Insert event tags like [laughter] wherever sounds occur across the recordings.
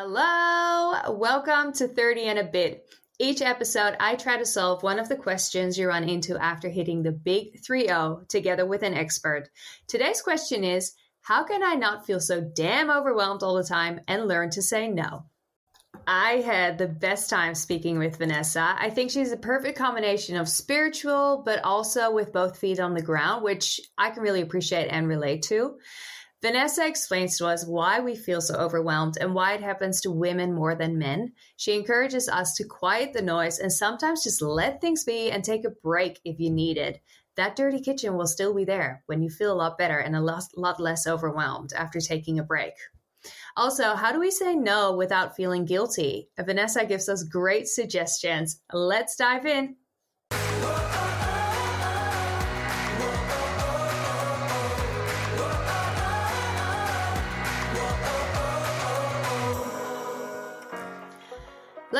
Hello, welcome to 30 and a bit. Each episode, I try to solve one of the questions you run into after hitting the big 3 0 together with an expert. Today's question is How can I not feel so damn overwhelmed all the time and learn to say no? I had the best time speaking with Vanessa. I think she's a perfect combination of spiritual, but also with both feet on the ground, which I can really appreciate and relate to. Vanessa explains to us why we feel so overwhelmed and why it happens to women more than men. She encourages us to quiet the noise and sometimes just let things be and take a break if you need it. That dirty kitchen will still be there when you feel a lot better and a lot, less overwhelmed after taking a break. Also, how do we say no without feeling guilty? Vanessa gives us great suggestions. Let's dive in.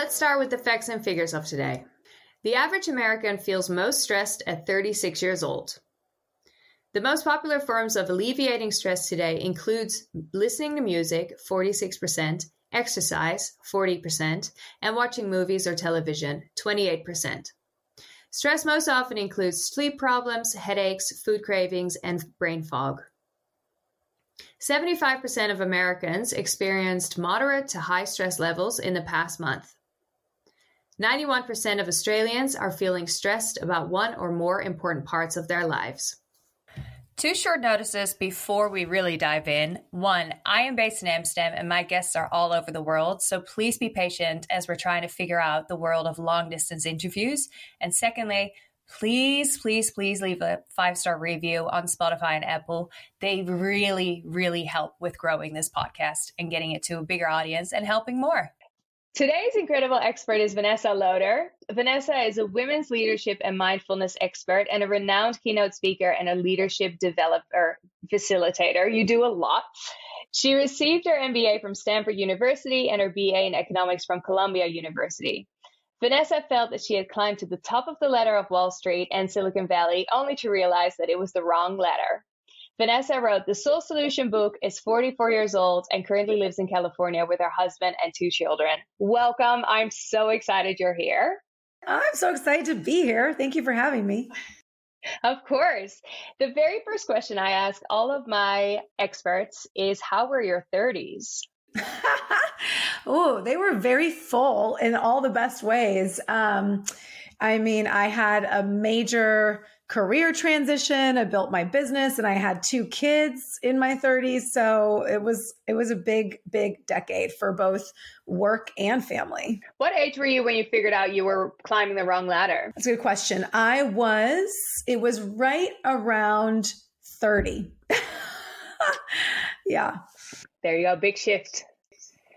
Let's start with the facts and figures of today. The average American feels most stressed at 36 years old. The most popular forms of alleviating stress today includes listening to music, 46%, exercise, 40%, and watching movies or television, 28%. Stress most often includes sleep problems, headaches, food cravings, and brain fog. 75% of Americans experienced moderate to high stress levels in the past month. 91% of Australians are feeling stressed about one or more important parts of their lives. Two short notices before we really dive in. One, I am based in Amsterdam and my guests are all over the world, so please be patient as we're trying to figure out the world of long distance interviews. And secondly, please, please, please leave a five star review on Spotify and Apple. They really, really help with growing this podcast and getting it to a bigger audience and helping more. Today's incredible expert is Vanessa Loder. Vanessa is a women's leadership and mindfulness expert and a renowned keynote speaker and a leadership developer facilitator. You do a lot. She received her MBA from Stanford University and her BA in economics from Columbia University. Vanessa felt that she had climbed to the top of the ladder of Wall Street and Silicon Valley only to realize that it was the wrong ladder. Vanessa wrote the Soul Solution book, is 44 years old, and currently lives in California with her husband and two children. Welcome. I'm so excited you're here. I'm so excited to be here. Thank you for having me. Of course. The very first question I ask all of my experts is How were your 30s? [laughs] oh, they were very full in all the best ways. Um, I mean, I had a major career transition. I built my business and I had two kids in my 30s. So it was it was a big, big decade for both work and family. What age were you when you figured out you were climbing the wrong ladder? That's a good question. I was, it was right around 30. [laughs] yeah. There you go. Big shift.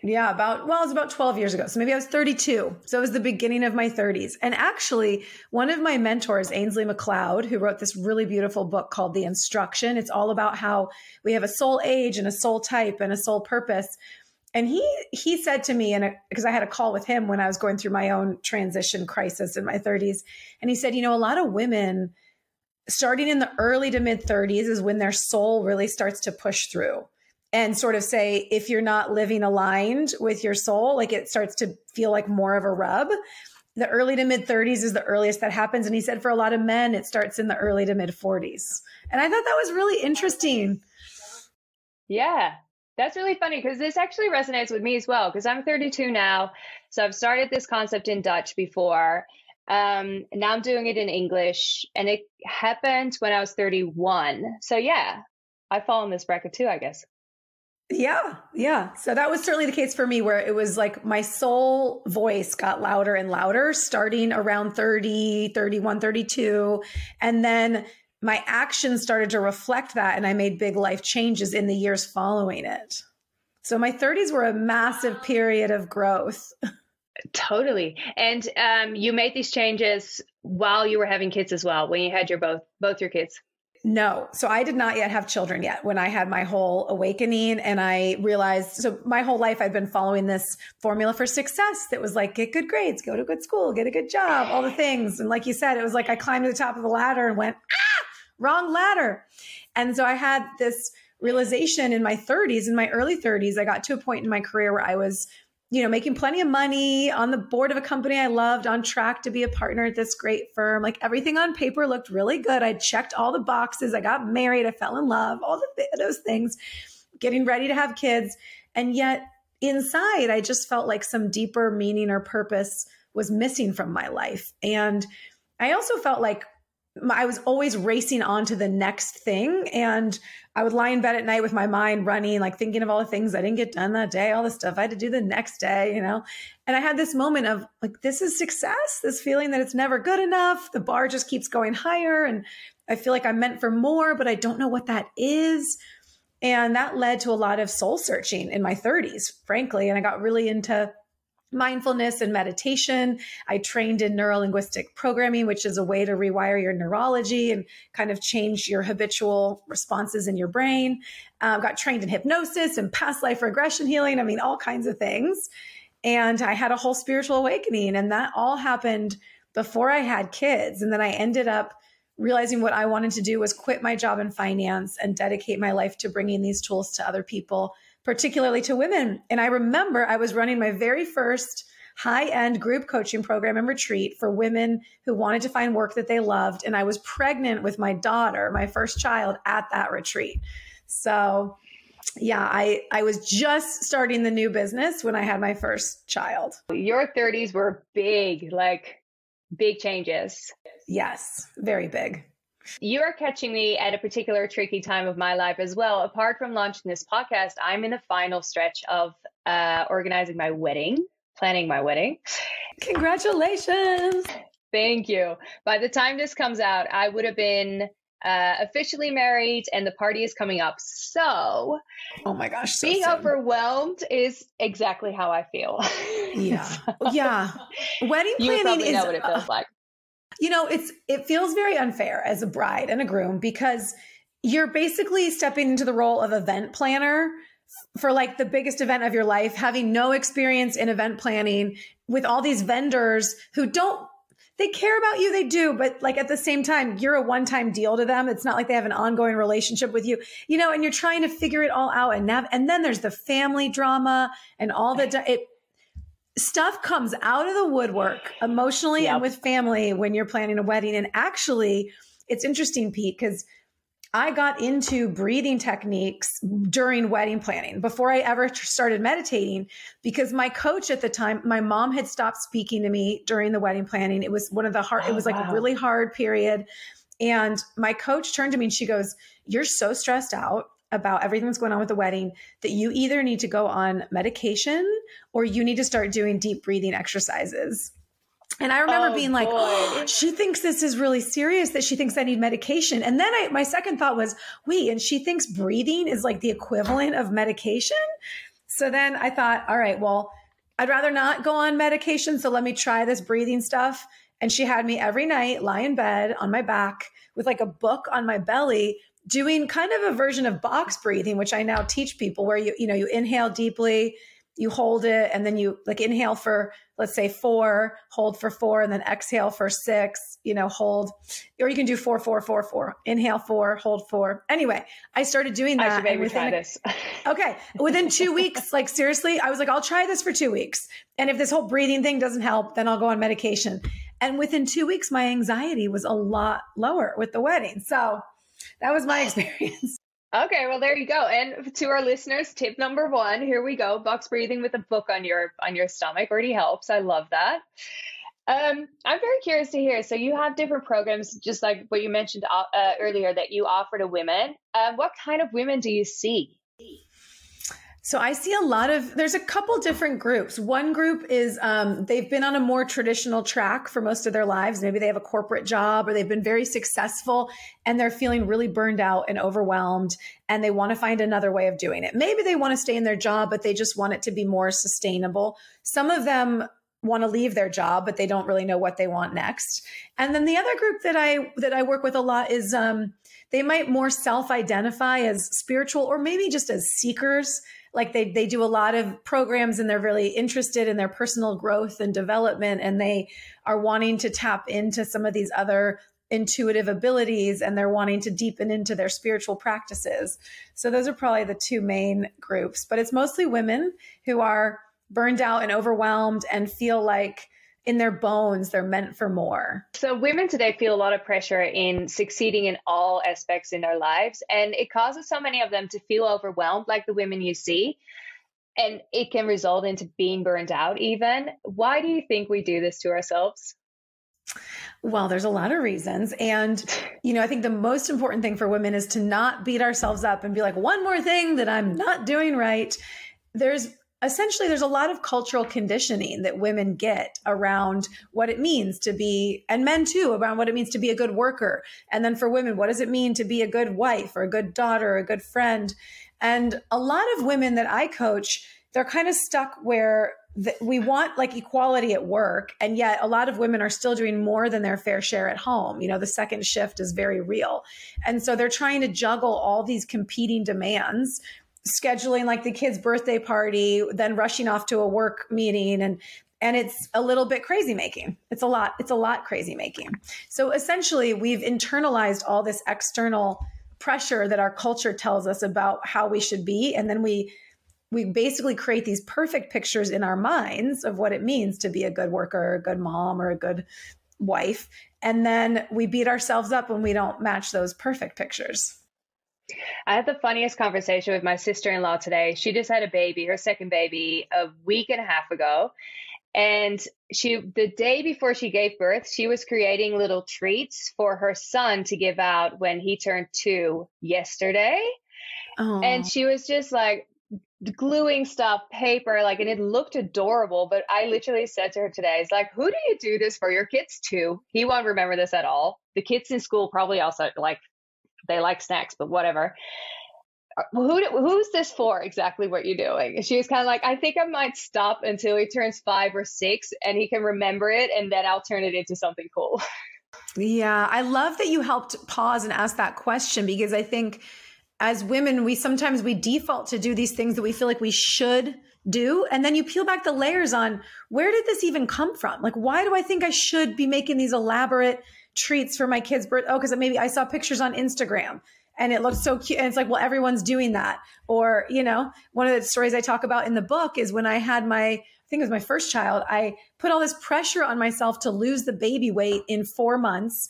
Yeah, about, well, it was about 12 years ago. So maybe I was 32. So it was the beginning of my 30s. And actually, one of my mentors, Ainslie MacLeod, who wrote this really beautiful book called The Instruction, it's all about how we have a soul age and a soul type and a soul purpose. And he he said to me, and because I had a call with him when I was going through my own transition crisis in my 30s, and he said, you know, a lot of women starting in the early to mid 30s is when their soul really starts to push through and sort of say if you're not living aligned with your soul like it starts to feel like more of a rub. The early to mid 30s is the earliest that happens. And he said for a lot of men it starts in the early to mid 40s and i thought that was really interesting. Yeah that's really funny because this actually resonates with me as well because i'm 32 now. So i've started this concept in dutch before. Um, now i'm doing it in english and it happened when i was 31 so yeah i fall in this bracket too i guess yeah, yeah. So that was certainly the case for me where it was like my soul voice got louder and louder starting around 30, 31, 32. And then my actions started to reflect that and I made big life changes in the years following it. So my 30s were a massive period of growth. [laughs] Totally. And um, you made these changes while you were having kids as well, when you had your both both your kids. No. So I did not yet have children yet when I had my whole awakening and I realized so my whole life I've been following this formula for success that was like get good grades, go to good school, get a good job, all the things. And like you said, it was like I climbed to the top of the ladder and went, ah, wrong ladder. And so I had this realization in my 30s, in my early 30s, I got to a point in my career where I was you know, making plenty of money on the board of a company I loved, on track to be a partner at this great firm. Like everything on paper looked really good. I checked all the boxes. I got married. I fell in love, all the, those things, getting ready to have kids. And yet inside, I just felt like some deeper meaning or purpose was missing from my life. And I also felt like I was always racing on to the next thing. And I would lie in bed at night with my mind running, like thinking of all the things I didn't get done that day, all the stuff I had to do the next day, you know? And I had this moment of like, this is success, this feeling that it's never good enough. The bar just keeps going higher. And I feel like I'm meant for more, but I don't know what that is. And that led to a lot of soul searching in my 30s, frankly. And I got really into mindfulness and meditation. I trained in neuro linguistic programming, which is a way to rewire your neurology and kind of change your habitual responses in your brain. Um, got trained in hypnosis and past life regression healing. I mean, all kinds of things. And I had a whole spiritual awakening, and that all happened before I had kids. And then I ended up realizing what I wanted to do was quit my job in finance and dedicate my life to bringing these tools to other people particularly to women. And I remember I was running my very first high end group coaching program and retreat for women who wanted to find work that they loved. And I was pregnant with my daughter, my first child, at that retreat. So, yeah, I, I was just starting the new business when I had my first child. Your 30s were big, like big changes. Yes, very big. You are catching me at a particular tricky time of my life as well. Apart from launching this podcast, I'm in the final stretch of uh, organizing my wedding, planning my wedding. Congratulations. Thank you. By the time this comes out, I would have been uh, officially married and the party is coming up. So, oh my gosh, so being soon. overwhelmed is exactly how I feel. [laughs] Yeah. so, yeah. Wedding planning is know what it feels like. You know, it's it feels very unfair as a bride and a groom because you're basically stepping into the role of event planner for like the biggest event of your life, having no experience in event planning with all these vendors who don't they care about you, they do, but like at the same time, you're a one-time deal to them. It's not like they have an ongoing relationship with you, you know, and you're trying to figure it all out. And nav- and then there's the family drama and all the it stuff comes out of the woodwork emotionally yep. and with family when you're planning a wedding. And actually, it's interesting, Pete, because I got into breathing techniques during wedding planning before I ever started meditating because my coach at the time, my mom had stopped speaking to me during the wedding planning. It was one of the hard, oh, it was like wow. a really hard period. And my coach turned to me and she goes, You're so stressed out about everything that's going on with the wedding that you either need to go on medication or you need to start doing deep breathing exercises. And I remember oh, being like, oh, she thinks this is really serious that she thinks I need medication. And then I, my second thought was, wait, and she thinks breathing is like the equivalent of medication. So then I thought, all right, well, I'd rather not go on medication. So let me try this breathing stuff. And she had me every night lie in bed on my back with like a book on my belly doing kind of a version of box breathing, which I now teach people where you, you know, you inhale deeply, you hold it, and then you like inhale for, let's say four, hold for four, and then exhale for six, you know, hold, or you can do four, four, four, four, inhale four, hold four. Anyway, I started doing that. I should maybe try this. [laughs] okay. Within two weeks, like seriously, I was like, I'll try this for two weeks. And if this whole breathing thing doesn't help, then I'll go on medication. And within two weeks, my anxiety was a lot lower with the wedding. So that was my experience. [laughs] Okay, well there you go. And to our listeners, tip number one, here we go. Box breathing with a book on your on your stomach already helps. I love that. Um, I'm very curious to hear. So you have different programs, just like what you mentioned uh, uh, earlier, that you offer to women. Uh, what kind of women do you see? So I see a lot of there's a couple different groups. One group is um, they've been on a more traditional track for most of their lives. Maybe they have a corporate job or they've been very successful and they're feeling really burned out and overwhelmed and they want to find another way of doing it. Maybe they want to stay in their job, but they just want it to be more sustainable. Some of them want to leave their job, but they don't really know what they want next. And then the other group that I that I work with a lot is um, they might more self-identify as spiritual or maybe just as seekers like they they do a lot of programs and they're really interested in their personal growth and development and they are wanting to tap into some of these other intuitive abilities and they're wanting to deepen into their spiritual practices. So those are probably the two main groups, but it's mostly women who are burned out and overwhelmed and feel like in their bones they're meant for more. So women today feel a lot of pressure in succeeding in all aspects in their lives and it causes so many of them to feel overwhelmed like the women you see and it can result into being burned out even. Why do you think we do this to ourselves? Well, there's a lot of reasons. And, [laughs] you know, I think the most important thing for women is to not beat ourselves up and be like, one more thing that I'm not doing right. There's essentially there's a lot of cultural conditioning that women get around what it means to be and men too around what it means to be a good worker. And then for women what does it mean to be a good wife or a good daughter or a good friend? And a lot of women that i coach they're kind of stuck where we want like equality at work and yet a lot of women are still doing more than their fair share at home. You know the second shift is very real. And so they're trying to juggle all these competing demands scheduling like the kid's birthday party, then rushing off to a work meeting and and it's a little bit crazy making. It's a lot it's a lot crazy making. So essentially we've internalized all this external pressure that our culture tells us about how we should be and then we we basically create these perfect pictures in our minds of what it means to be a good worker, a good mom or a good wife and then we beat ourselves up when we don't match those perfect pictures. I had the funniest conversation with my sister in law today. She just had a baby, her second baby, a week and a half ago. And she, the day before she gave birth, she was creating little treats for her son to give out when he turned two yesterday. And she was just like gluing stuff, paper, like, and it looked adorable. But I literally said to her today, it's like, who do you do this for? Your kids too. He won't remember this at all. The kids in school probably also like they like snacks, but whatever. Uh, who who's this for exactly what you're doing? She was kind of like i think i might stop until he turns five or six and he can remember it and then i'll turn it into something cool. [laughs] Yeah i love that you helped pause and ask that question because i think as women we sometimes we default to do these things that we feel like we should do and then you peel back the layers on where did this even come from? Like why do i think i should be making these elaborate treats for my kids' birth. Oh, because maybe I saw pictures on Instagram and it looked so cute. And it's like, well, everyone's doing that. Or, you know, one of the stories I talk about in the book is when I had my, I think it was my first child, I put all this pressure on myself to lose the baby weight in four months.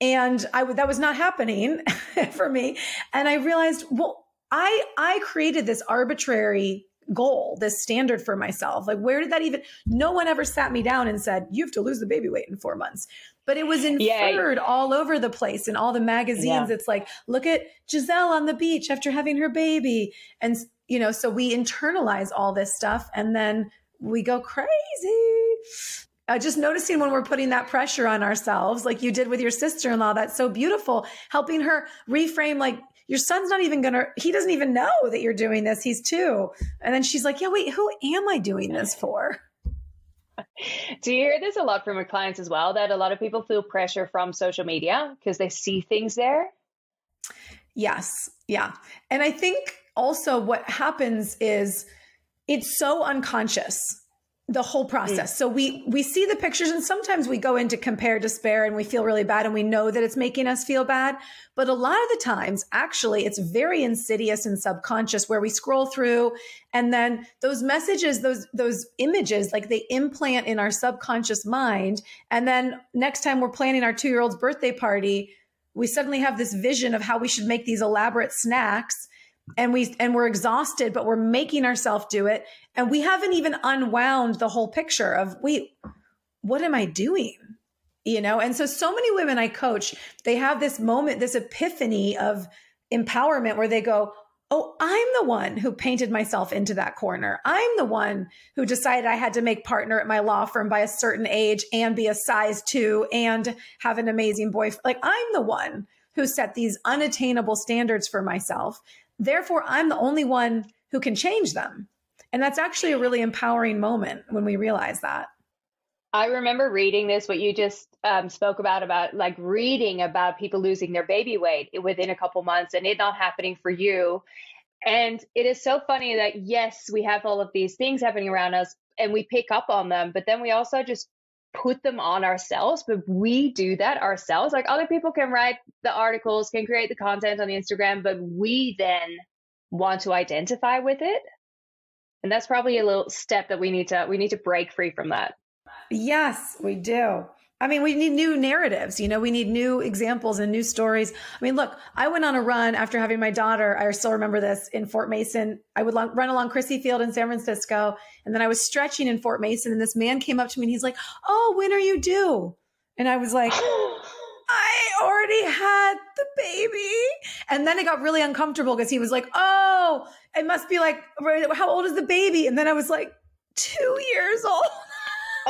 And I that was not happening [laughs] for me. And I realized, well, I I created this arbitrary goal, this standard for myself. Like, where did that even? No one ever sat me down and said, you have to lose the baby weight in four months but it was inferred yeah. all over the place in all the magazines. Yeah. It's like, look at Gisele on the beach after having her baby. And, you know, so we internalize all this stuff and then we go crazy. Uh, just noticing when we're putting that pressure on ourselves, like you did with your sister in law, that's so beautiful. Helping her reframe, like, your son's not even gonna, he doesn't even know that you're doing this. He's two. And then she's like, yeah, wait, who am I doing this for? [laughs] Do you hear this a lot from your clients as well? That a lot of people feel pressure from social media because they see things there? Yes. Yeah. And I think also what happens is it's so unconscious the whole process. So we we see the pictures and sometimes we go into compare despair and we feel really bad and we know that it's making us feel bad, but a lot of the times actually it's very insidious and subconscious where we scroll through and then those messages those those images like they implant in our subconscious mind. And then next time we're planning our 2-year-old's birthday party, we suddenly have this vision of how we should make these elaborate snacks and we and we're exhausted but we're making ourselves do it and we haven't even unwound the whole picture of wait what am i doing you know and so so many women i coach they have this moment this epiphany of empowerment where they go oh, I'm the one who painted myself into that corner. I'm the one who decided I had to make partner at my law firm by a certain age and be a size two and have an amazing boyfriend. Like I'm the one who set these unattainable standards for myself. Therefore, I'm the only one who can change them. And that's actually a really empowering moment when we realize that. I remember reading this, what you just um, spoke about, about like reading about people losing their baby weight within a couple months and it not happening for you. And it is so funny that, yes, we have all of these things happening around us and we pick up on them, but then we also just put them on ourselves. But we do that ourselves. Like other people can write the articles, can create the content on the Instagram, but we then want to identify with it. And that's probably a little step that we need to we need to break free from that. Yes, we do. I mean, we need new narratives. You know, we need new examples and new stories. I mean, look, I went on a run after having my daughter. I still remember this in Fort Mason. I would run along Crissy Field in San Francisco. And then I was stretching in Fort Mason. And this man came up to me and he's like, Oh, when are you due? And I was like, [gasps] I already had the baby. And then it got really uncomfortable because he was like, Oh, it must be like, how old is the baby? And then I was like, Two years old [laughs]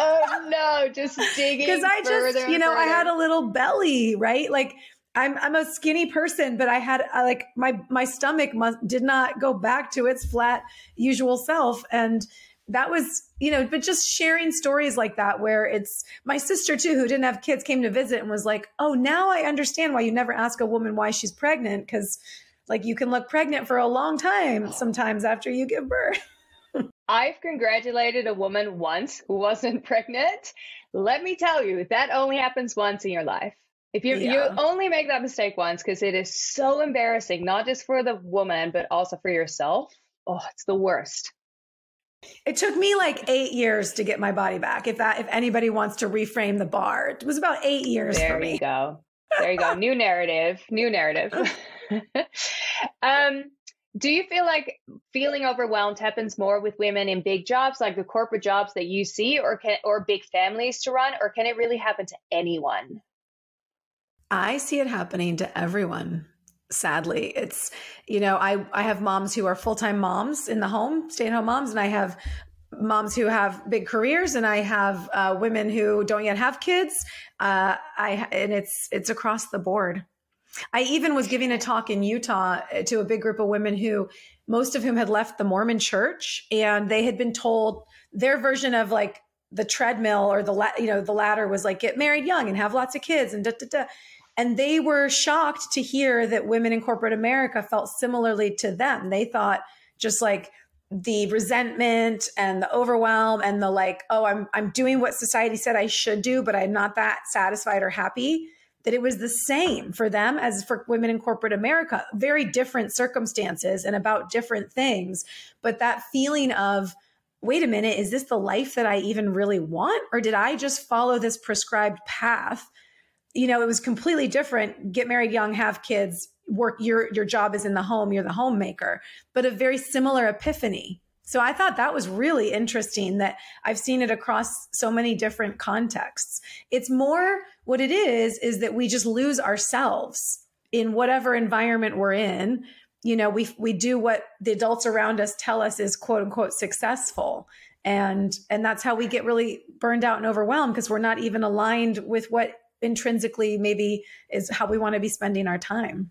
oh no, just [laughs] digging. Because I just, you know, I had a little belly, right? Like I'm I'm a skinny person, but I had uh, like my my stomach must, did not go back to its flat usual self, and that was you know. But just sharing stories like that, where it's my sister too, who didn't have kids, came to visit and was like, "Oh, now I understand why you never ask a woman why she's pregnant because." Like you can look pregnant for a long time sometimes after you give birth. [laughs] I've congratulated a woman once who wasn't [laughs] pregnant. Let me tell you, that only happens once in your life. If you yeah. you only make that mistake once because it is so embarrassing, not just for the woman but also for yourself. Oh, it's the worst. It took me like eight years to get my body back. If that, if anybody wants to reframe the bar, it was about eight years. There you go. There you go. [laughs] new narrative. New narrative. [laughs] um, do you feel like feeling overwhelmed happens more with women in big jobs, like the corporate jobs that you see, or can, or big families to run, or can it really happen to anyone? I see it happening to everyone. Sadly, it's you know I I have moms who are full time moms in the home, stay at home moms, and I have moms who have big careers and i have uh, women who don't yet have kids uh, i and it's it's across the board I even was giving a talk in Utah uh, to a big group of women who, most of whom had left the Mormon church, and they had been told their version of like the treadmill or the you know the ladder was like get married young and have lots of kids and da da da. And they were shocked to hear that women in corporate America felt similarly to them. They thought just like the resentment and the overwhelm and the like, oh, I'm I'm doing what society said I should do, but I'm not that satisfied or happy that it was the same for them as for women in corporate America. Very different circumstances and about different things. But that feeling of, wait a minute, is this the life that I even really want? Or did I just follow this prescribed path? You know, it was completely different. Get married young, have kids, work your your job is in the home, you're the homemaker, but a very similar epiphany. So I thought that was really interesting that I've seen it across so many different contexts. It's more what it is, is that we just lose ourselves in whatever environment we're in. You know, we, we do what the adults around us tell us is quote unquote successful. And, and that's how we get really burned out and overwhelmed because we're not even aligned with what intrinsically maybe is how we want to be spending our time.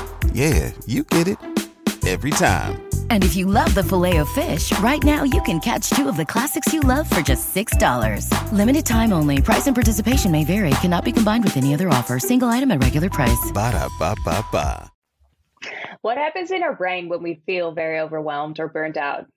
Yeah, you get it every time. And if you love the filet of fish, right now you can catch two of the classics you love for just $6. Limited time only. Price and participation may vary. Cannot be combined with any other offer. Single item at regular price. Ba da ba ba ba. What happens in our brain when we feel very overwhelmed or burned out?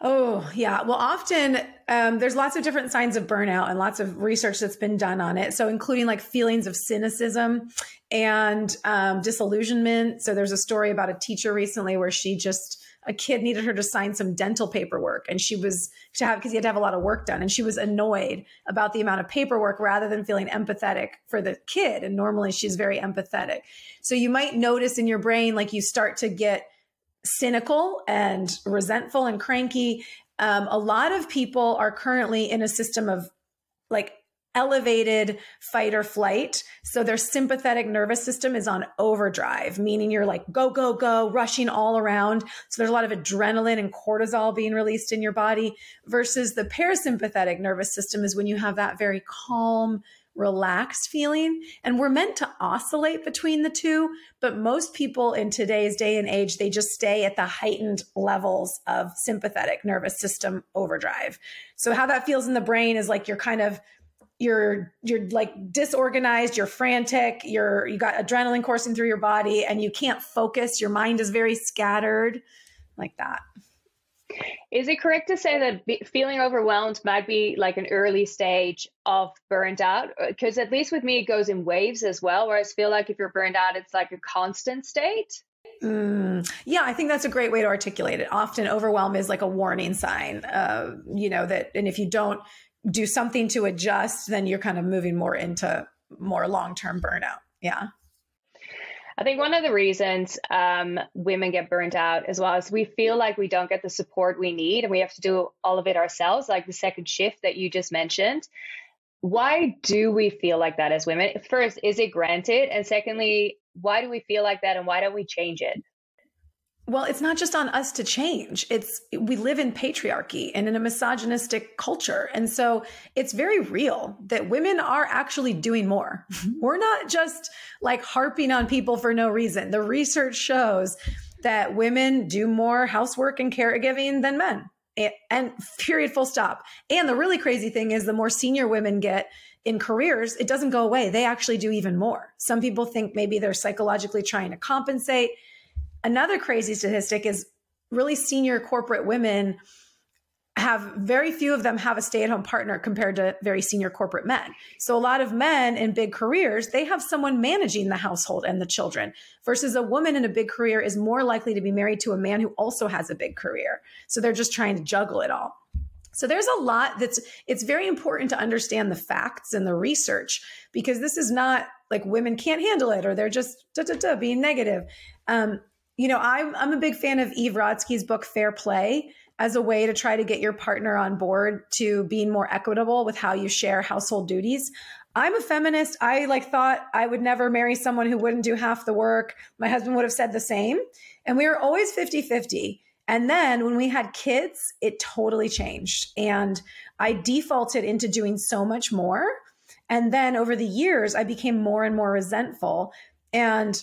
Oh, yeah. Well, often um, there's lots of different signs of burnout and lots of research that's been done on it. So, including like feelings of cynicism and um, disillusionment. So, there's a story about a teacher recently where she just, a kid needed her to sign some dental paperwork and she was to have because he had to have a lot of work done and she was annoyed about the amount of paperwork rather than feeling empathetic for the kid and normally she's very empathetic so you might notice in your brain like you start to get cynical and resentful and cranky. Um, a lot of people are currently in a system of like elevated fight or flight. So their sympathetic nervous system is on overdrive, meaning you're like go, go, go, rushing all around. So there's a lot of adrenaline and cortisol being released in your body versus the parasympathetic nervous system is when you have that very calm, relaxed feeling. And we're meant to oscillate between the two. But most people in today's day and age, they just stay at the heightened levels of sympathetic nervous system overdrive. So, how that feels in the brain is like you're kind of you're you're like disorganized you're frantic you're you got adrenaline coursing through your body and you can't focus your mind is very scattered like that is it correct to say that feeling overwhelmed might be like an early stage of burnt out? Because at least with me, it goes in waves as well. Whereas I feel like if you're burned out, it's like a constant state. Mm, yeah, I think that's a great way to articulate it. Often, overwhelm is like a warning sign, uh, you know, that, and if you don't do something to adjust, then you're kind of moving more into more long term burnout. Yeah. I think one of the reasons um, women get burnt out as well is we feel like we don't get the support we need and we have to do all of it ourselves, like the second shift that you just mentioned. Why do we feel like that as women? First, is it granted? And secondly, why do we feel like that and why don't we change it? Well, it's not just on us to change. It's we live in patriarchy and in a misogynistic culture. And so it's very real that women are actually doing more. Mm-hmm. We're not just like harping on people for no reason. The research shows that women do more housework and caregiving than men. And period full stop. And the really crazy thing is the more senior women get in careers, it doesn't go away. They actually do even more. Some people think maybe they're psychologically trying to compensate Another crazy statistic is really senior corporate women have very few of them have a stay-at-home partner compared to very senior corporate men. So a lot of men in big careers, they have someone managing the household and the children versus a woman in a big career is more likely to be married to a man who also has a big career. So they're just trying to juggle it all. So there's a lot that's it's very important to understand the facts and the research because this is not like women can't handle it or they're just da, da, da, being negative. Um, you know, I'm I'm a big fan of Eve Rodsky's book Fair Play as a way to try to get your partner on board to being more equitable with how you share household duties. I'm a feminist. I like thought I would never marry someone who wouldn't do half the work. My husband would have said the same. And we were always 50-50. And then when we had kids, it totally changed. And I defaulted into doing so much more. And then over the years, I became more and more resentful. And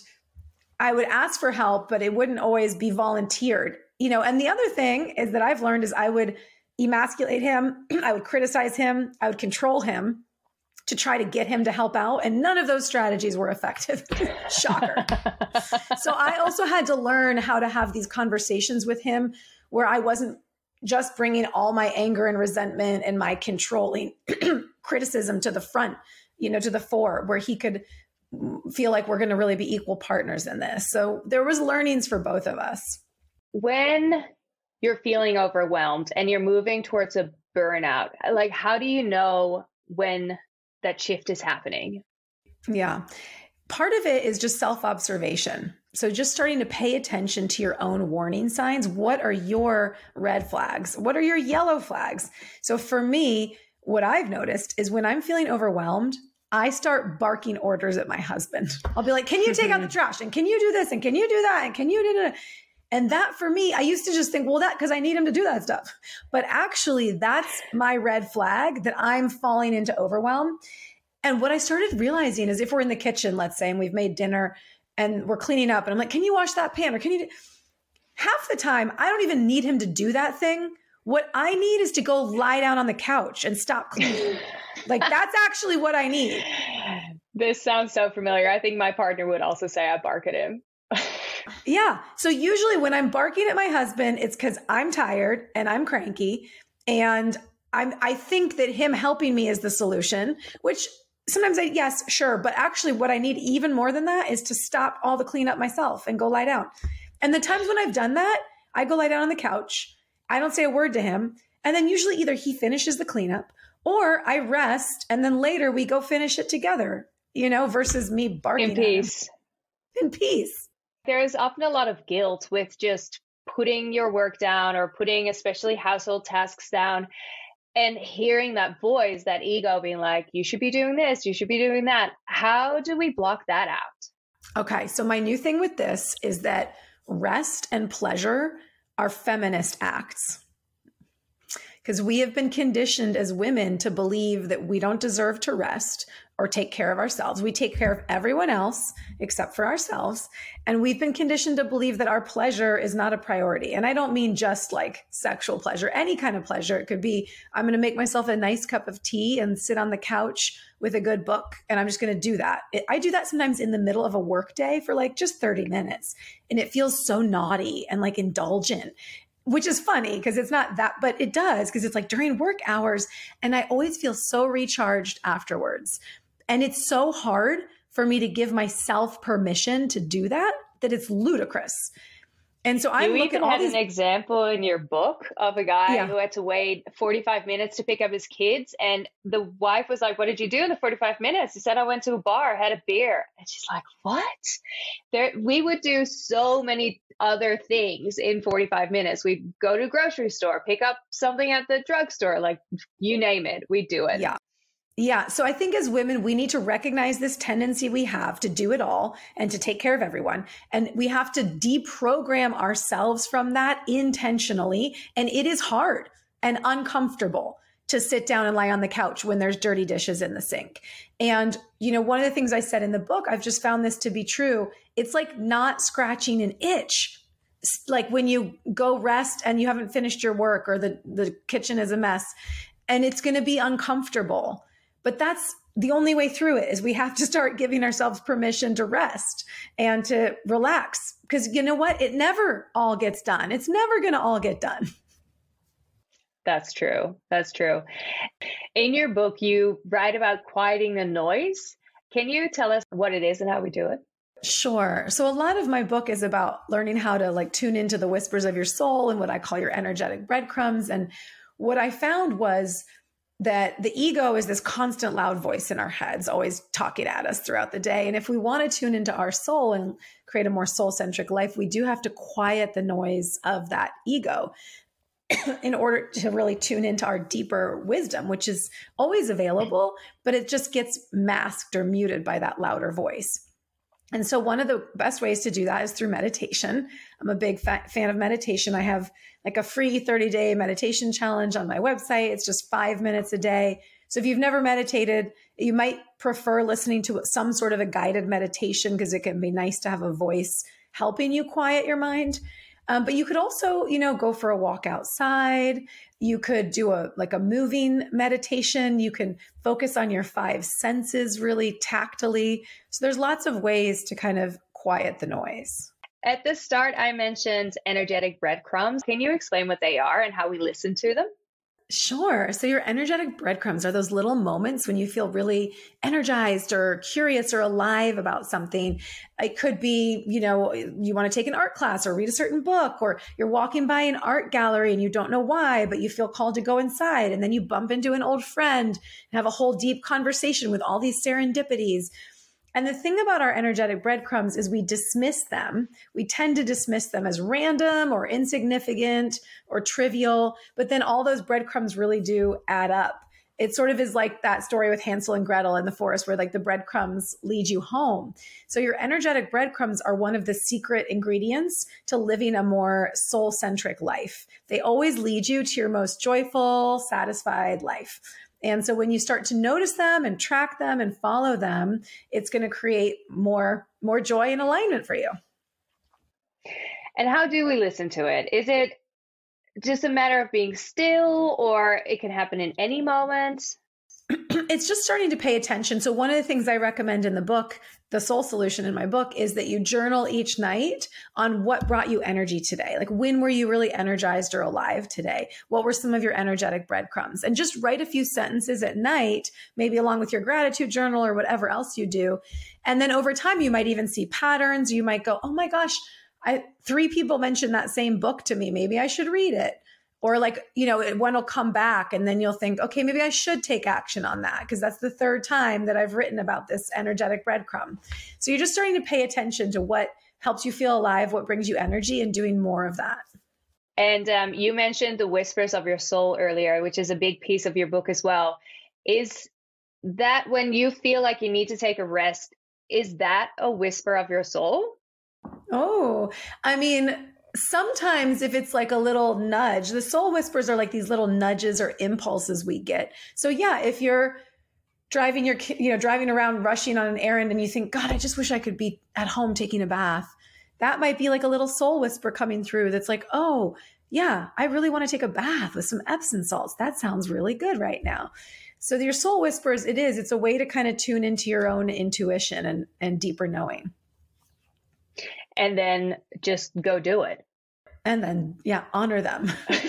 I would ask for help, but it wouldn't always be volunteered. You know, and the other thing is that I've learned is I would emasculate him, [clears throat] I would criticize him, I would control him to try to get him to help out. And none of those strategies were effective. [laughs] Shocker. [laughs] so I also had to learn how to have these conversations with him where I wasn't just bringing all my anger and resentment and my controlling [clears throat] criticism to the front, you know, to the fore, where he could feel like we're going to really be equal partners in this. So there was learnings for both of us. When you're feeling overwhelmed and you're moving towards a burnout, like how do you know when that shift is happening? Yeah. Part of it is just self observation. So, just starting to pay attention to your own warning signs. What are your red flags? What are your yellow flags? So, for me, what I've noticed is when I'm feeling overwhelmed, I start barking orders at my husband. I'll be like, "Can you take out the [laughs] trash? And can you do this? And can you do that? And can you do that?" And that for me, I used to just think, well, that because I need him to do that stuff. But actually, that's my red flag that I'm falling into overwhelm. And what I started realizing is if we're in the kitchen, let's say, and we've made dinner and we're cleaning up, and I'm like, can you wash that pan? Or can you? Do-? Half the time, I don't even need him to do that thing. What I need is to go lie down on the couch and stop cleaning. like that's actually what I need. This sounds so familiar. I think my partner would also say I bark at him. [laughs] Yeah. So usually when I'm barking at my husband, it's because I'm tired and I'm cranky. And I'm, I think that him helping me is the solution, which sometimes I, yes, sure. But actually, what I need even more than that is to stop all the cleanup myself and go lie down. And the times when I've done that, I go lie down on the couch. I don't say a word to him. And then usually either he finishes the cleanup or I rest and then later we go finish it together, you know, versus me barking. In peace. In peace. There's often a lot of guilt with just putting your work down or putting especially household tasks down and hearing that voice, that ego being like, you should be doing this, you should be doing that. How do we block that out? Okay. So, my new thing with this is that rest and pleasure are feminist acts. Because we have been conditioned as women to believe that we don't deserve to rest or take care of ourselves. We take care of everyone else except for ourselves. And we've been conditioned to believe that our pleasure is not a priority. And I don't mean just like sexual pleasure, any kind of pleasure. It could be I'm going to make myself a nice cup of tea and sit on the couch with a good book. And I'm just going to do that. I do that sometimes in the middle of a work day for like just 30 minutes. And it feels so naughty and like indulgent which is funny because it's not that, but it does because it's like during work hours. And I always feel so recharged afterwards. And it's so hard for me to give myself permission to do that that it's ludicrous. And so I even had these... an example in your book of a guy yeah. who had to wait 45 minutes to pick up his kids. And the wife was like, What did you do in the 45 minutes? He said, I went to a bar, had a beer. And she's like, What? There we would do so many other things in 45 minutes. We'd go to a grocery store, pick up something at the drugstore, like you name it, we'd do it. Yeah. Yeah. So I think as women, we need to recognize this tendency we have to do it all and to take care of everyone. And we have to deprogram ourselves from that intentionally. And it is hard and uncomfortable to sit down and lie on the couch when there's dirty dishes in the sink. And, you know, one of the things I said in the book, I've just found this to be true. It's like not scratching an itch. Like when you go rest and you haven't finished your work or the, the kitchen is a mess and it's going to be uncomfortable but that's the only way through it is we have to start giving ourselves permission to rest and to relax. Because you know what? It never all gets done. It's never going to all get done. That's true. That's true. In your book you write about quieting the noise. Can you tell us what it is and how we do it? Sure. So a lot of my book is about learning how to like tune into the whispers of your soul and what I call your energetic breadcrumbs. And what I found was that the ego is this constant loud voice in our heads, always talking at us throughout the day. And if we want to tune into our soul and create a more soul centric life, we do have to quiet the noise of that ego [clears throat] in order to really tune into our deeper wisdom, which is always available, but it just gets masked or muted by that louder voice. And so, one of the best ways to do that is through meditation. I'm a big fa- fan of meditation. I have like a free 30 day meditation challenge on my website. It's just five minutes a day. So, if you've never meditated, you might prefer listening to some sort of a guided meditation because it can be nice to have a voice helping you quiet your mind. Um, but you could also, you know, go for a walk outside. You could do a like a moving meditation. You can focus on your five senses really tactily. So there's lots of ways to kind of quiet the noise. At the start, I mentioned energetic breadcrumbs. Can you explain what they are and how we listen to them? Sure. So, your energetic breadcrumbs are those little moments when you feel really energized or curious or alive about something. It could be, you know, you want to take an art class or read a certain book, or you're walking by an art gallery and you don't know why, but you feel called to go inside. And then you bump into an old friend and have a whole deep conversation with all these serendipities. And the thing about our energetic breadcrumbs is we dismiss them. We tend to dismiss them as random or insignificant or trivial, but then all those breadcrumbs really do add up. It sort of is like that story with Hansel and Gretel in the forest where like the breadcrumbs lead you home. So your energetic breadcrumbs are one of the secret ingredients to living a more soul centric life. They always lead you to your most joyful, satisfied life. And so when you start to notice them and track them and follow them, it's going to create more more joy and alignment for you. And how do we listen to it? Is it just a matter of being still or it can happen in any moment? [clears throat] It's just starting to pay attention. So, one of the things I recommend in the book, The Soul Solution in my book, is that you journal each night on what brought you energy today. Like, when were you really energized or alive today? What were some of your energetic breadcrumbs? And just write a few sentences at night, maybe along with your gratitude journal or whatever else you do. And then over time, you might even see patterns. You might go, oh my gosh, I, three people mentioned that same book to me. Maybe I should read it or like you know one will come back and then you'll think okay maybe i should take action on that because that's the third time that i've written about this energetic breadcrumb. So you're just starting to pay attention to what helps you feel alive what brings you energy and doing more of that. And um, you mentioned the whispers of your soul earlier which is a big piece of your book as well. Is that when you feel like you need to take a rest is that a whisper of your soul? Oh i mean sometimes if it's like a little nudge, the soul whispers are like these little nudges or impulses we get. So yeah, if you're driving your you know driving around rushing on an errand and you think god i just wish i could be at home taking a bath that might be like a little soul whisper coming through that's like oh yeah i really want to take a bath with some epsom salts. That sounds really good right now. So your soul whispers it is it's a way to kind of tune into your own intuition and and deeper knowing. And then just go do it and then yeah honor them. [laughs]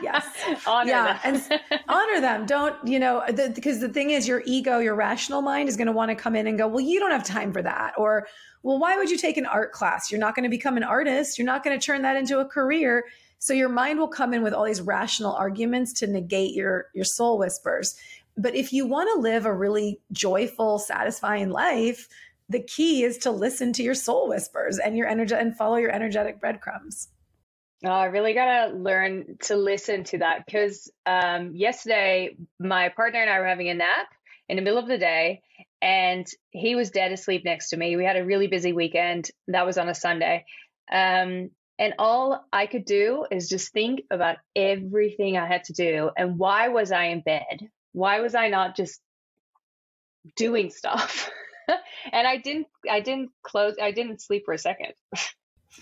Yes. Honor yeah them. and honor them. Don't you know the, because the thing is your ego your rational mind is going to want to come in and go well you don't have time for that or well why would you take an art class? You're not going to become an artist. You're not going to turn that into a career. So your mind will come in with all these rational arguments to negate your your soul whispers. But if you want to live a really joyful satisfying life the key is to listen to your soul whispers and your energy and follow your energetic breadcrumbs Oh, I really gotta learn to listen to that because um, yesterday my partner and I were having a nap in the middle of the day, and he was dead asleep next to me. We had a really busy weekend. That was on a Sunday. Um, and all I could do is just think about everything I had to do and why was I in bed? Why was I not just doing stuff? [laughs] and I didn't I didn't close I didn't sleep for a second.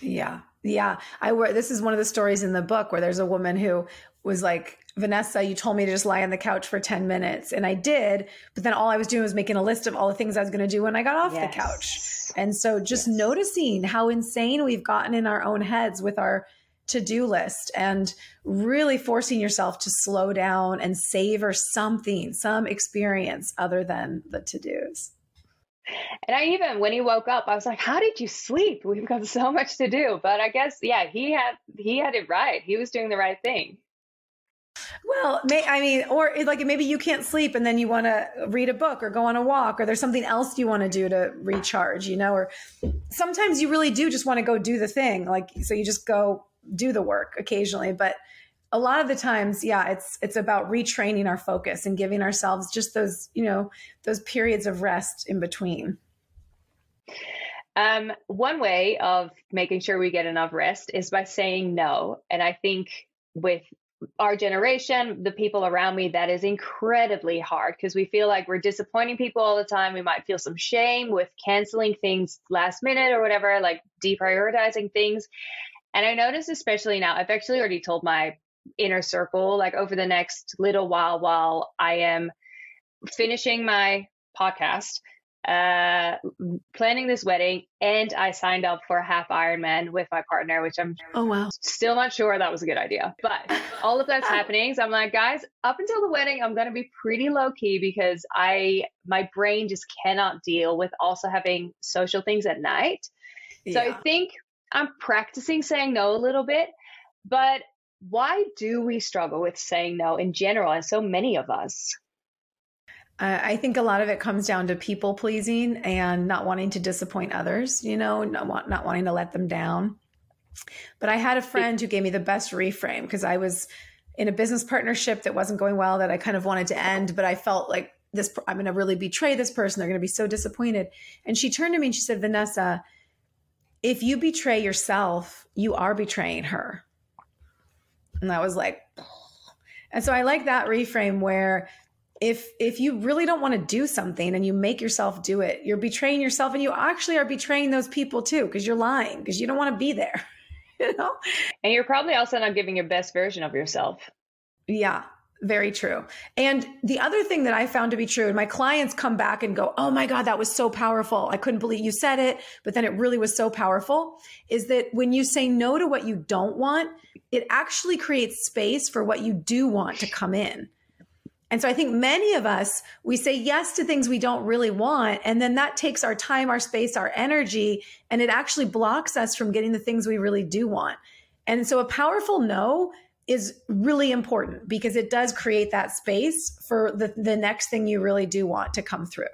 Yeah. Yeah. I were this is one of the stories in the book where there's a woman who was like, Vanessa, you told me to just lie on the couch for 10 minutes. And I did. But then all I was doing was making a list of all the things I was going to do when I got off yes. the couch. And so just yes. noticing how insane we've gotten in our own heads with our to do list and really forcing yourself to slow down and savor something, some experience other than the to dos. And I even when he woke up, I was like, "How did you sleep? We've got so much to do." But I guess yeah, he had he had it right. He was doing the right thing. Well, may, I mean, or like maybe you can't sleep and then you want to read a book or go on a walk or there's something else you want to do to recharge, you know, or sometimes you really do just want to go do the thing. Like, so you just go do the work occasionally. But a lot of the times yeah it's it's about retraining our focus and giving ourselves just those you know those periods of rest in between. Um, one way of making sure we get enough rest is by saying no. And i think with our generation the people around me that is incredibly hard because we feel like we're disappointing people all the time. We might feel some shame with canceling things last minute or whatever like deprioritizing things. And I notice, especially now, I've actually already told my inner circle like over the next little while while I am finishing my podcast, uh, planning this wedding, and I signed up for a half Ironman with my partner, which I'm oh wow still not sure that was a good idea. But all of that's [laughs] happening, so I'm like, guys, up until the wedding, I'm gonna be pretty low key because I my brain just cannot deal with also having social things at night. So. I think I'm practicing saying no a little bit, but why do we struggle with saying no in general, and so many of us? I think a lot of it comes down to people pleasing and not wanting to disappoint others, you know, not, not wanting to let them down. But I had a friend who gave me the best reframe because I was in a business partnership that wasn't going well that I kind of wanted to end, but I felt like this, I'm going to really betray this person. They're going to be so disappointed. And she turned to me and she said, Vanessa, if you betray yourself, you are betraying her. And I was like, and so I like that reframe where if if you really don't want to do something and you make yourself do it, you're betraying yourself and you actually are betraying those people too because you're lying because you don't want to be there. [laughs] You know? And you're probably also not giving your best version of yourself. Yeah. Very true. And the other thing that I found to be true, and my clients come back and go, Oh my God, that was so powerful. I couldn't believe you said it, but then it really was so powerful is that when you say no to what you don't want, it actually creates space for what you do want to come in. And so I think many of us, we say yes to things we don't really want. And then that takes our time, our space, our energy, and it actually blocks us from getting the things we really do want. And so a powerful no is really important because it does create that space for the, the next thing you really do want to come through.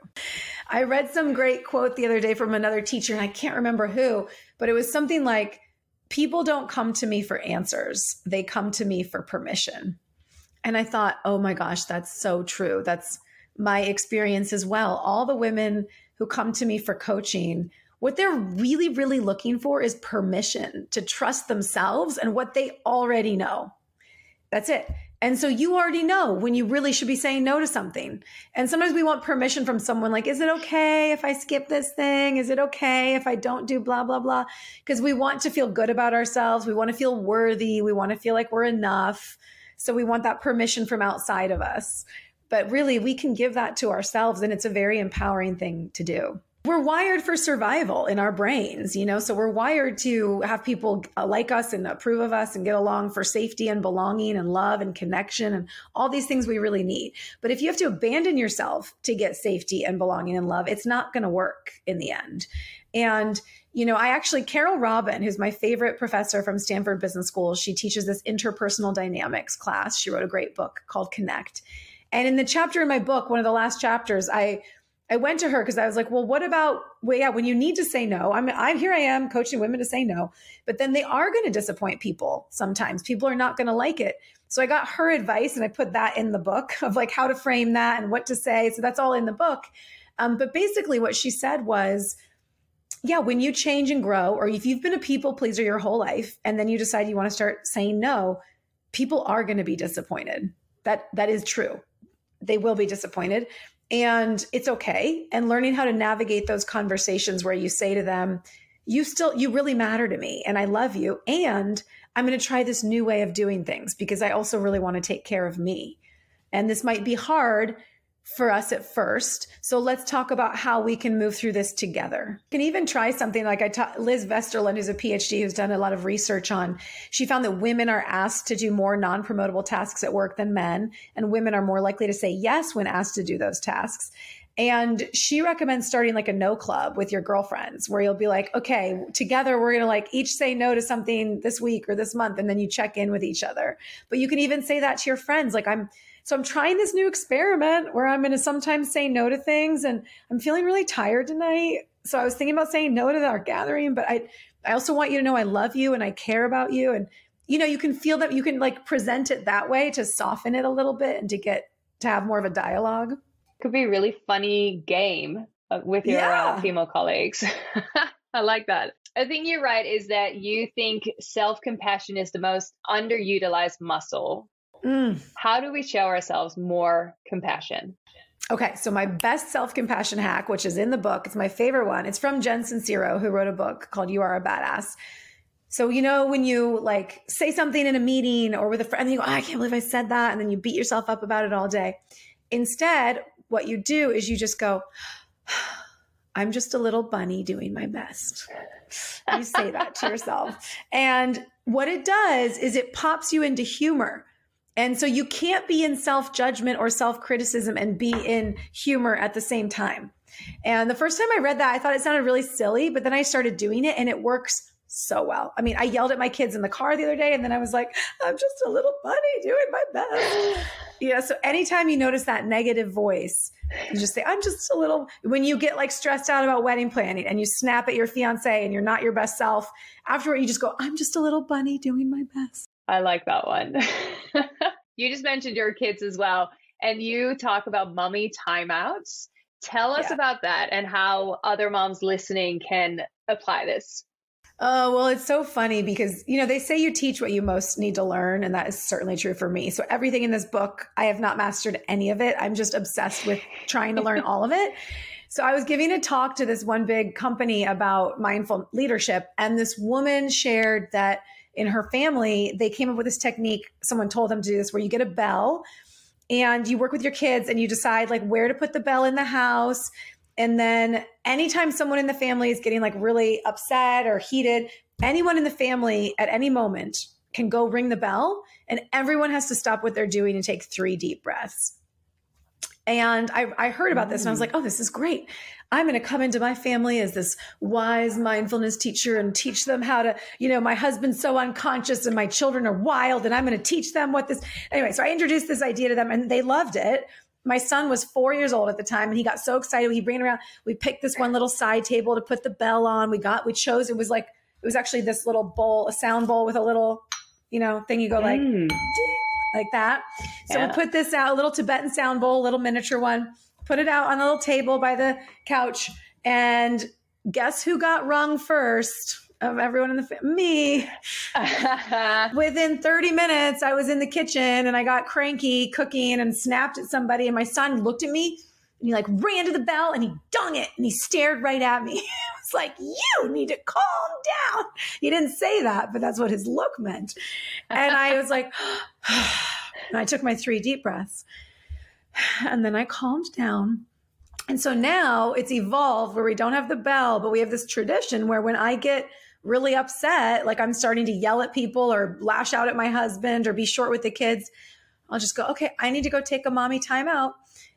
I read some great quote the other day from another teacher, and I can't remember who, but it was something like, People don't come to me for answers, they come to me for permission. And I thought, oh my gosh, that's so true. That's my experience as well. All the women who come to me for coaching, what they're really, really looking for is permission to trust themselves and what they already know. That's it. And so you already know when you really should be saying no to something. And sometimes we want permission from someone like, is it okay if I skip this thing? Is it okay if I don't do blah, blah, blah? Because we want to feel good about ourselves. We want to feel worthy. We want to feel like we're enough. So we want that permission from outside of us. But really, we can give that to ourselves, and it's a very empowering thing to do we're wired for survival in our brains, you know, so we're wired to have people uh, like us and approve of us and get along for safety and belonging and love and connection and all these things we really need. But if you have to abandon yourself to get safety and belonging and love, it's not going to work in the end. And you know, I actually, Carole Robin, who's my favorite professor from Stanford Business School, she teaches this interpersonal dynamics class. She wrote a great book called Connect. And in the chapter in my book, one of the last chapters, I I went to her because I was like, well, what about, well, yeah, when you need to say no, I'm, I'm here I am coaching women to say no, but then they are going to disappoint people sometimes. People are not going to like it. So I got her advice and I put that in the book [laughs] of like how to frame that and what to say. So that's all in the book. Um, but basically, what she said was, yeah, when you change and grow, or if you've been a people pleaser your whole life and then you decide you want to start saying no, people are going to be disappointed. That that is true. They will be disappointed and it's okay. And learning how to navigate those conversations where you say to them you still you really matter to me and i love you. And i'm going to try this new way of doing things because i also really want to take care of me. And this might be hard for us at first. So let's talk about how we can move through this together. You can even try something like I taught Liz Vesterlund, who's a PhD who's done a lot of research on. She found that women are asked to do more non promotable tasks at work than men, and women are more likely to say yes when asked to do those tasks. And she recommends starting like a no club with your girlfriends where you'll be like, okay, together we're going to like each say no to something this week or this month. And then you check in with each other. But you can even say that to your friends. Like, I'm, so I'm trying this new experiment where I'm going to sometimes say no to things and I'm feeling really tired tonight. So I was thinking about saying no to our gathering, but I I also want you to know I love you and I care about you and you know you can feel that you can like present it that way to soften it a little bit and to get to have more of a dialogue. Could be a really funny game uh, with your uh, yeah. uh, female colleagues. [laughs] I like that. I think you're right is that you think self compassion is the most underutilized muscle Mm. How do we show ourselves more compassion? Okay, so my best self compassion hack, which is in the book, it's my favorite one. It's from Jen Sincero, who wrote a book called You Are a Badass. So, you know, when you like say something in a meeting or with a friend, and you go, oh, I can't believe I said that. And then you beat yourself up about it all day. Instead, what you do is you just go, [sighs] I'm just a little bunny doing my best. You say that to yourself. [laughs] And what it does is it pops you into humor. And so you can't be in self judgment or self criticism and be in humor at the same time. And the first time I read that, I thought it sounded really silly, but then I started doing it and it works so well. I mean, I yelled at my kids in the car the other day and then I was like, I'm just a little bunny doing my best. [sighs] yeah. So anytime you notice that negative voice, you just say, I'm just a little, when you get like stressed out about wedding planning and you snap at your fiance and you're not your best self, afterward you just go, I'm just a little bunny doing my best. I like that one. [laughs] you just mentioned your kids as well, and you talk about mummy timeouts. Tell us yeah. about that and how other moms listening can apply this. Oh, well, it's so funny because, you know, they say you teach what you most need to learn. And that is certainly true for me. So, everything in this book, I have not mastered any of it. I'm just obsessed with trying to learn [laughs] all of it. So, I was giving a talk to this one big company about mindful leadership. And this woman shared that in her family, they came up with this technique. Someone told them to do this where you get a bell and you work with your kids and you decide like where to put the bell in the house. And then anytime someone in the family is getting like really upset or heated, anyone in the family at any moment can go ring the bell and everyone has to stop what they're doing and take three deep breaths. And I, I heard about this and I was like, oh, this is great. I'm going to come into my family as this wise mindfulness teacher and teach them how to, you know, my husband's so unconscious and my children are wild and I'm going to teach them what this. Anyway, so I introduced this idea to them and they loved it. My son was four years old at the time and he got so excited. He ran around. We picked this one little side table to put the bell on. We got, we chose, it was like, it was actually this little bowl, a sound bowl with a little, you know, thing you go like, mm. Like that. So yeah. we put this out, a little Tibetan sound bowl, a little miniature one put it out on a little table by the couch. And guess who got rung first? Of everyone in the family, me. [laughs] Within 30 minutes, I was in the kitchen and I got cranky cooking and snapped at somebody. And my son looked at me and he like ran to the bell and he dung it and he stared right at me. [laughs] It's like, you need to calm down. He didn't say that, but that's what his look meant. And I was like, [sighs] and I took my three deep breaths. And then I calmed down. And so now it's evolved where we don't have the bell, but we have this tradition where when I get really upset, like I'm starting to yell at people or lash out at my husband or be short with the kids, I'll just go, okay, I need to go take a mommy timeout.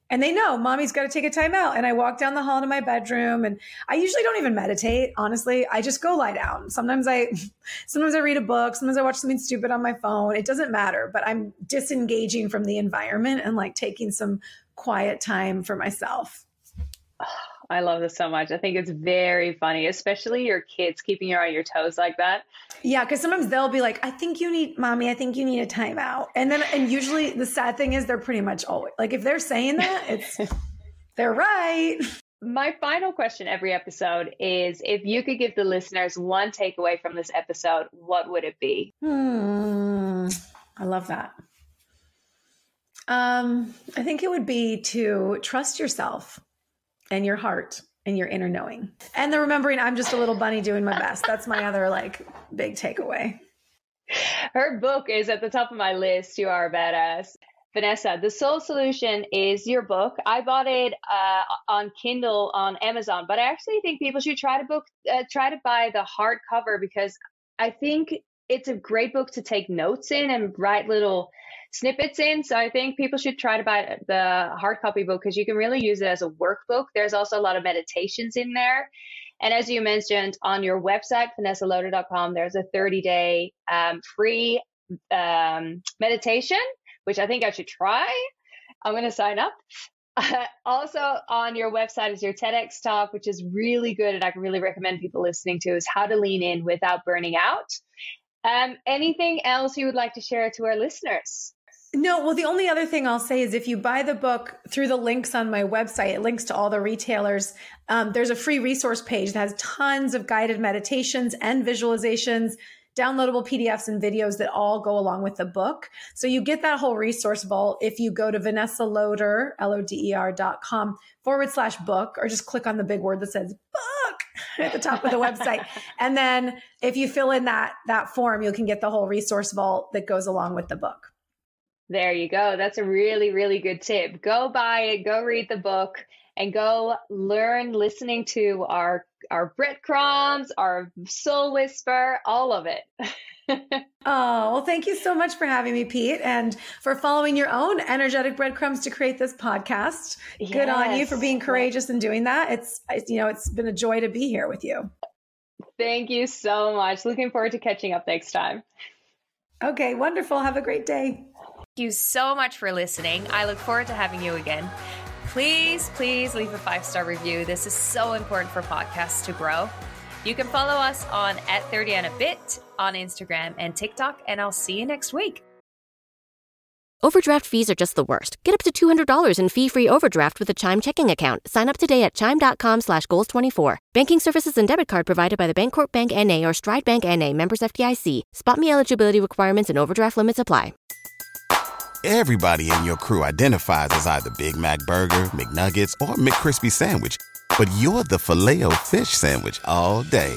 And they know mommy's got to take a timeout. And I walk down the hall to my bedroom and I usually don't even meditate. Honestly, I just go lie down. Sometimes I, [laughs] sometimes I read a book. Sometimes I watch something stupid on my phone. It doesn't matter, but I'm disengaging from the environment and like taking some quiet time for myself. I love this so much. I think it's very funny, especially your kids keeping you on your toes like that. Yeah, because sometimes they'll be like, I think you need, mommy, I think you need a timeout. And then, and usually the sad thing is they're pretty much always like, if they're saying that, it's, [laughs] they're right. My final question every episode is if you could give the listeners one takeaway from this episode, what would it be? Hmm, I love that. Um, I think it would be to trust yourself and your heart and your inner knowing. And the remembering I'm just a little bunny doing my best. That's my other like big takeaway. Her book is at the top of my list. You are a badass. Vanessa, The Soul Solution is your book. I bought it uh, on Kindle on Amazon, but I actually think people should try to book, uh, try to buy the hardcover because I think it's a great book to take notes in and write little snippets in. So I think people should try to buy the hard copy book because you can really use it as a workbook. There's also a lot of meditations in there. And as you mentioned on your website, vanessaloder.com, there's a 30 day um, free um, meditation, which I think I should try. I'm going to sign up. Uh, [laughs] also on your website is your TEDx talk, which is really good and I can really recommend people listening to is how to lean in without burning out. Um, anything else you would like to share to our listeners? No, well, the only other thing I'll say is if you buy the book through the links on my website, it links to all the retailers. Um, there's a free resource page that has tons of guided meditations and visualizations, downloadable PDFs and videos that all go along with the book. So you get that whole resource vault if you go to Vanessa Loder, L-O-D-E-R dot com forward slash book, or just click on the big word that says book [laughs] at the top of the website. And then if you fill in that, that form, you can get the whole resource vault that goes along with the book. There you go. That's a really, really good tip. Go buy it, go read the book, and go learn listening to our our breadcrumbs, our soul whisper, all of it. [laughs] [laughs] oh, well, thank you so much for having me, Pete, and for following your own energetic breadcrumbs to create this podcast. Yes. Good on you for being courageous and doing that. It's, you know, it's been a joy to be here with you. Thank you so much. Looking forward to catching up next time. Okay, wonderful. Have a great day. Thank you so much for listening. I look forward to having you again. Please, please leave a five star review. This is so important for podcasts to grow. You can follow us on at 30 and a bit on Instagram and TikTok, and I'll see you next week. Overdraft fees are just the worst. Get up to $200 in fee-free overdraft with a Chime checking account. Sign up today at Chime.com slash Goals24. Banking services and debit card provided by the Bancorp Bank N.A. or Stride Bank N.A. Members FDIC. SpotMe eligibility requirements and overdraft limits apply. Everybody in your crew identifies as either Big Mac Burger, McNuggets, or McCrispy Sandwich. But you're the filet fish Sandwich all day.